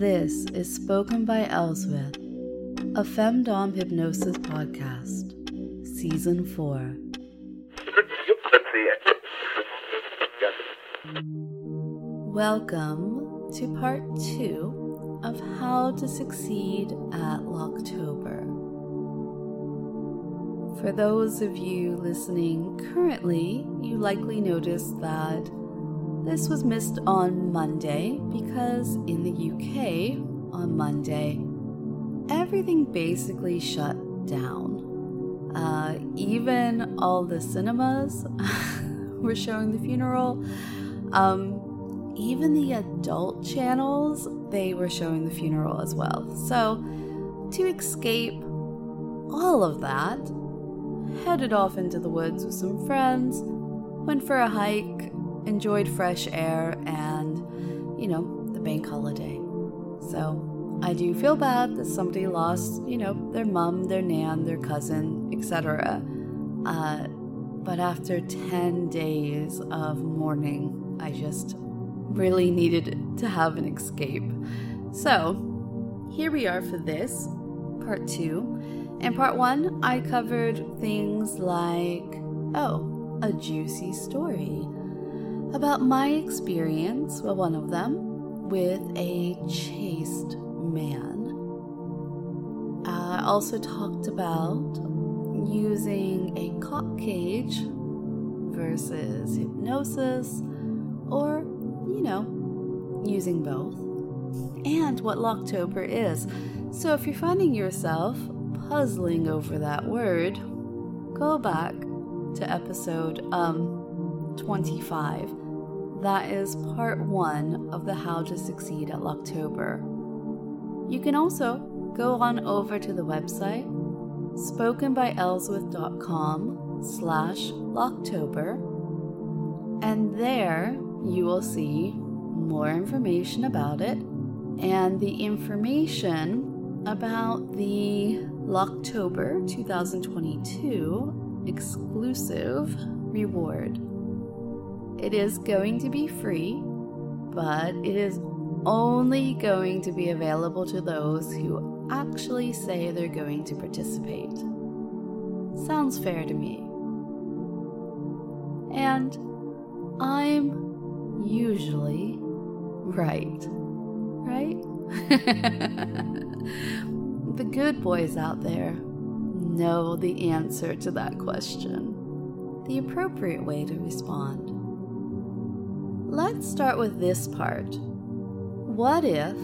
This is Spoken by Elswith, a Femdom Hypnosis podcast, Season 4. Welcome to part 2 of How to Succeed at Locktober. For those of you listening currently, you likely noticed that this was missed on Monday because in the UK on Monday, everything basically shut down. Uh, even all the cinemas were showing the funeral. Um, even the adult channels, they were showing the funeral as well. So, to escape all of that, headed off into the woods with some friends, went for a hike, enjoyed fresh air and, you know, the bank holiday. So I do feel bad that somebody lost, you know, their mom, their nan, their cousin, etc. Uh, but after 10 days of mourning, I just really needed to have an escape. So here we are for this, part two. In part one, I covered things like, oh, a juicy story about my experience, well, one of them, with a chaste man. I also talked about using a cock cage versus hypnosis, or, you know, using both, and what Locktober is. So if you're finding yourself puzzling over that word, go back to episode um 25 that is part one of the How to Succeed at Locktober. You can also go on over to the website spokenbyelswith.com slash Locktober and there you will see more information about it and the information about the Locktober 2022 exclusive reward. It is going to be free, but it is only going to be available to those who actually say they're going to participate. Sounds fair to me. And I'm usually right. Right? the good boys out there know the answer to that question, the appropriate way to respond. Let's start with this part. What if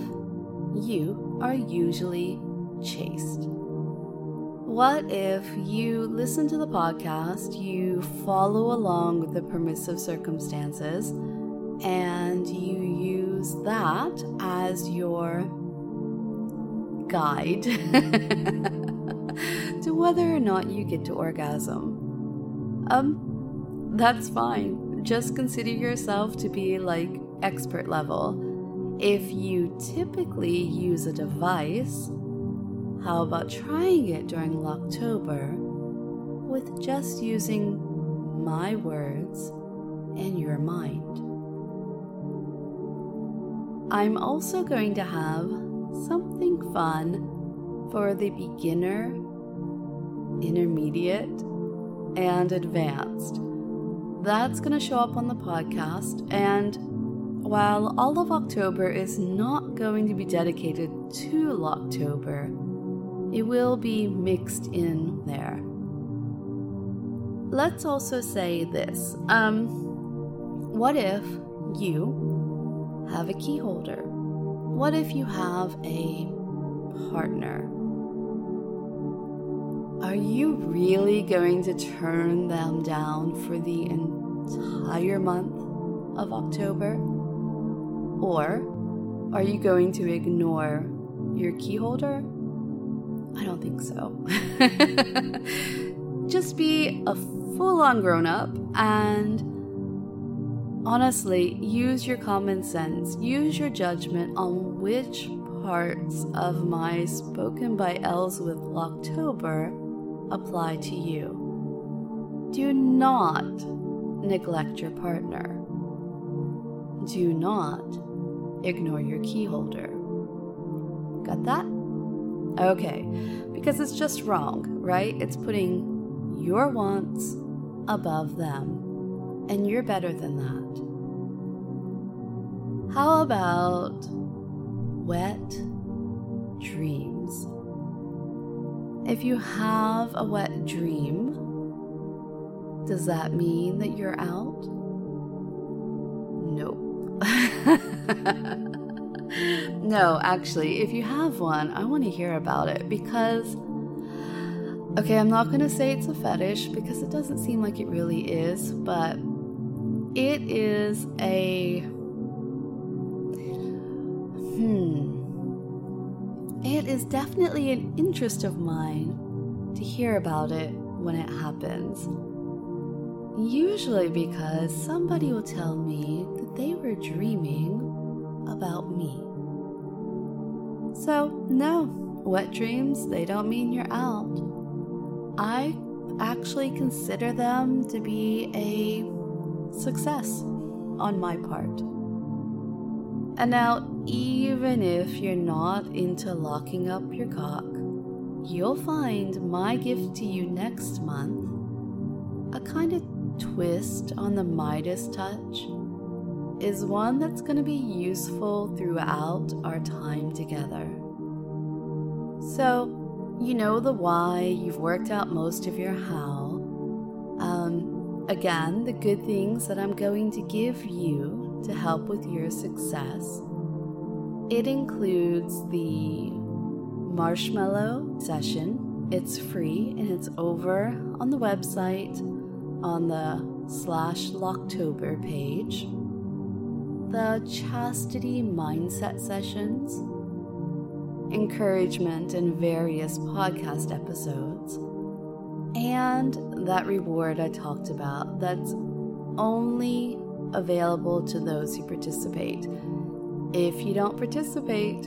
you are usually chaste? What if you listen to the podcast, you follow along with the permissive circumstances, and you use that as your guide to whether or not you get to orgasm? Um, that's fine just consider yourself to be like expert level. If you typically use a device, how about trying it during Locktober with just using my words and your mind? I'm also going to have something fun for the beginner, intermediate, and advanced that's going to show up on the podcast. And while all of October is not going to be dedicated to Locktober, it will be mixed in there. Let's also say this. Um, what if you have a key holder? What if you have a partner? Are you really going to turn them down for the entire month of October? Or are you going to ignore your key holder? I don't think so. Just be a full on grown up and honestly use your common sense, use your judgment on which parts of my spoken by Elswith Locktober apply to you. Do not neglect your partner. Do not ignore your key holder. Got that? Okay, because it's just wrong, right? It's putting your wants above them, and you're better than that. How about wet dreams? If you have a wet dream, does that mean that you're out? Nope. no, actually, if you have one, I want to hear about it because, okay, I'm not going to say it's a fetish because it doesn't seem like it really is, but it is a. Hmm. It is definitely an interest of mine to hear about it when it happens. Usually because somebody will tell me that they were dreaming about me. So, no, wet dreams, they don't mean you're out. I actually consider them to be a success on my part. And now, even if you're not into locking up your cock, you'll find my gift to you next month a kind of twist on the Midas touch is one that's going to be useful throughout our time together. So, you know the why, you've worked out most of your how. Um, again, the good things that I'm going to give you to help with your success. It includes the marshmallow session. It's free and it's over on the website on the slash Locktober page the chastity mindset sessions, encouragement in various podcast episodes, and that reward I talked about that's only available to those who participate. If you don't participate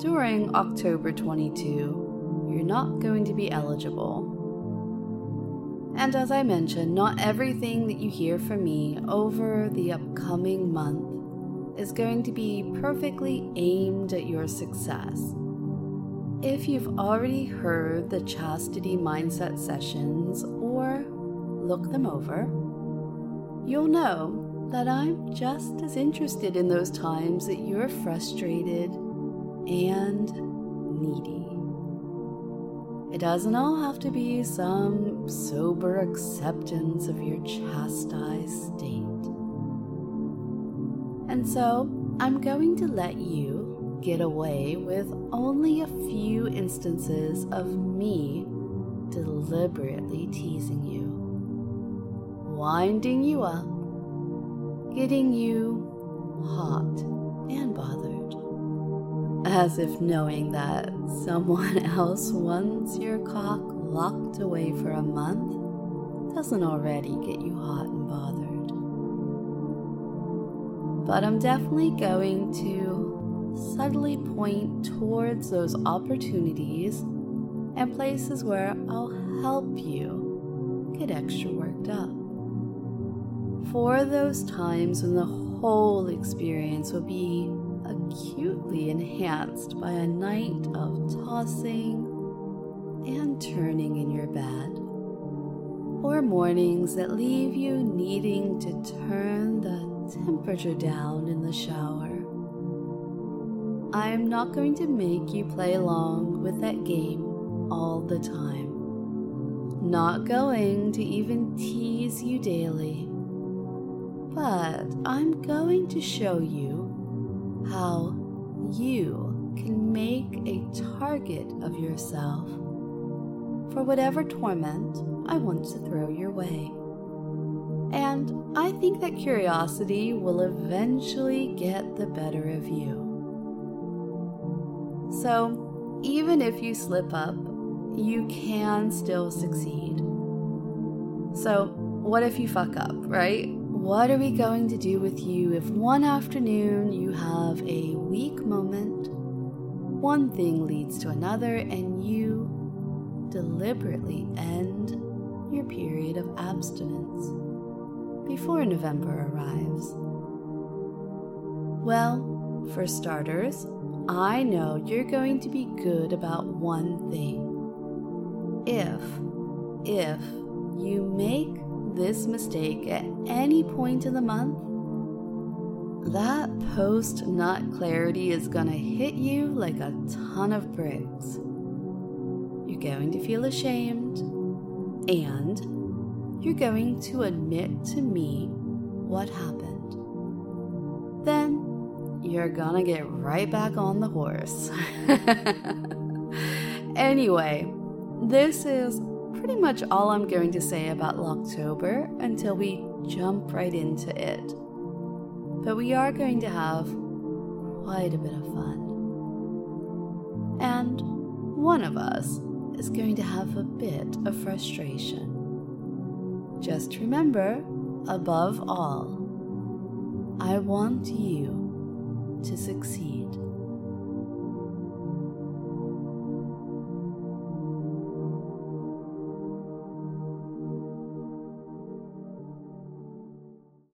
during October 22, you're not going to be eligible. And as I mentioned, not everything that you hear from me over the upcoming month is going to be perfectly aimed at your success. If you've already heard the chastity mindset sessions or look them over, you'll know that I'm just as interested in those times that you're frustrated and needy. It doesn't all have to be some sober acceptance of your chastised state. And so I'm going to let you get away with only a few instances of me deliberately teasing you, winding you up, getting you hot and bothered, as if knowing that someone else wants your cock locked away for a month doesn't already get you hot and bothered but I'm definitely going to subtly point towards those opportunities and places where I'll help you get extra worked up. For those times when the whole experience will be acutely enhanced by a night of tossing and turning in your bed, or mornings that leave you needing to turn the temperature down in the shower. I am not going to make you play along with that game all the time. Not going to even tease you daily. But I'm going to show you how you can make a target of yourself for whatever torment I want to throw your way. And I think that curiosity will eventually get the better of you. So, even if you slip up, you can still succeed. So, what if you fuck up, right? What are we going to do with you if one afternoon you have a weak moment, one thing leads to another, and you deliberately end your period of abstinence? before November arrives? Well, for starters, I know you're going to be good about one thing. If, if you make this mistake at any point in the month, that post nut clarity is gonna hit you like a ton of bricks. You're going to feel ashamed, and you're going to admit to me what happened. Then you're gonna get right back on the horse. anyway, this is pretty much all I'm going to say about Locktober until we jump right into it. But we are going to have quite a bit of fun. And one of us is going to have a bit of frustration. Just remember, above all, I want you to succeed.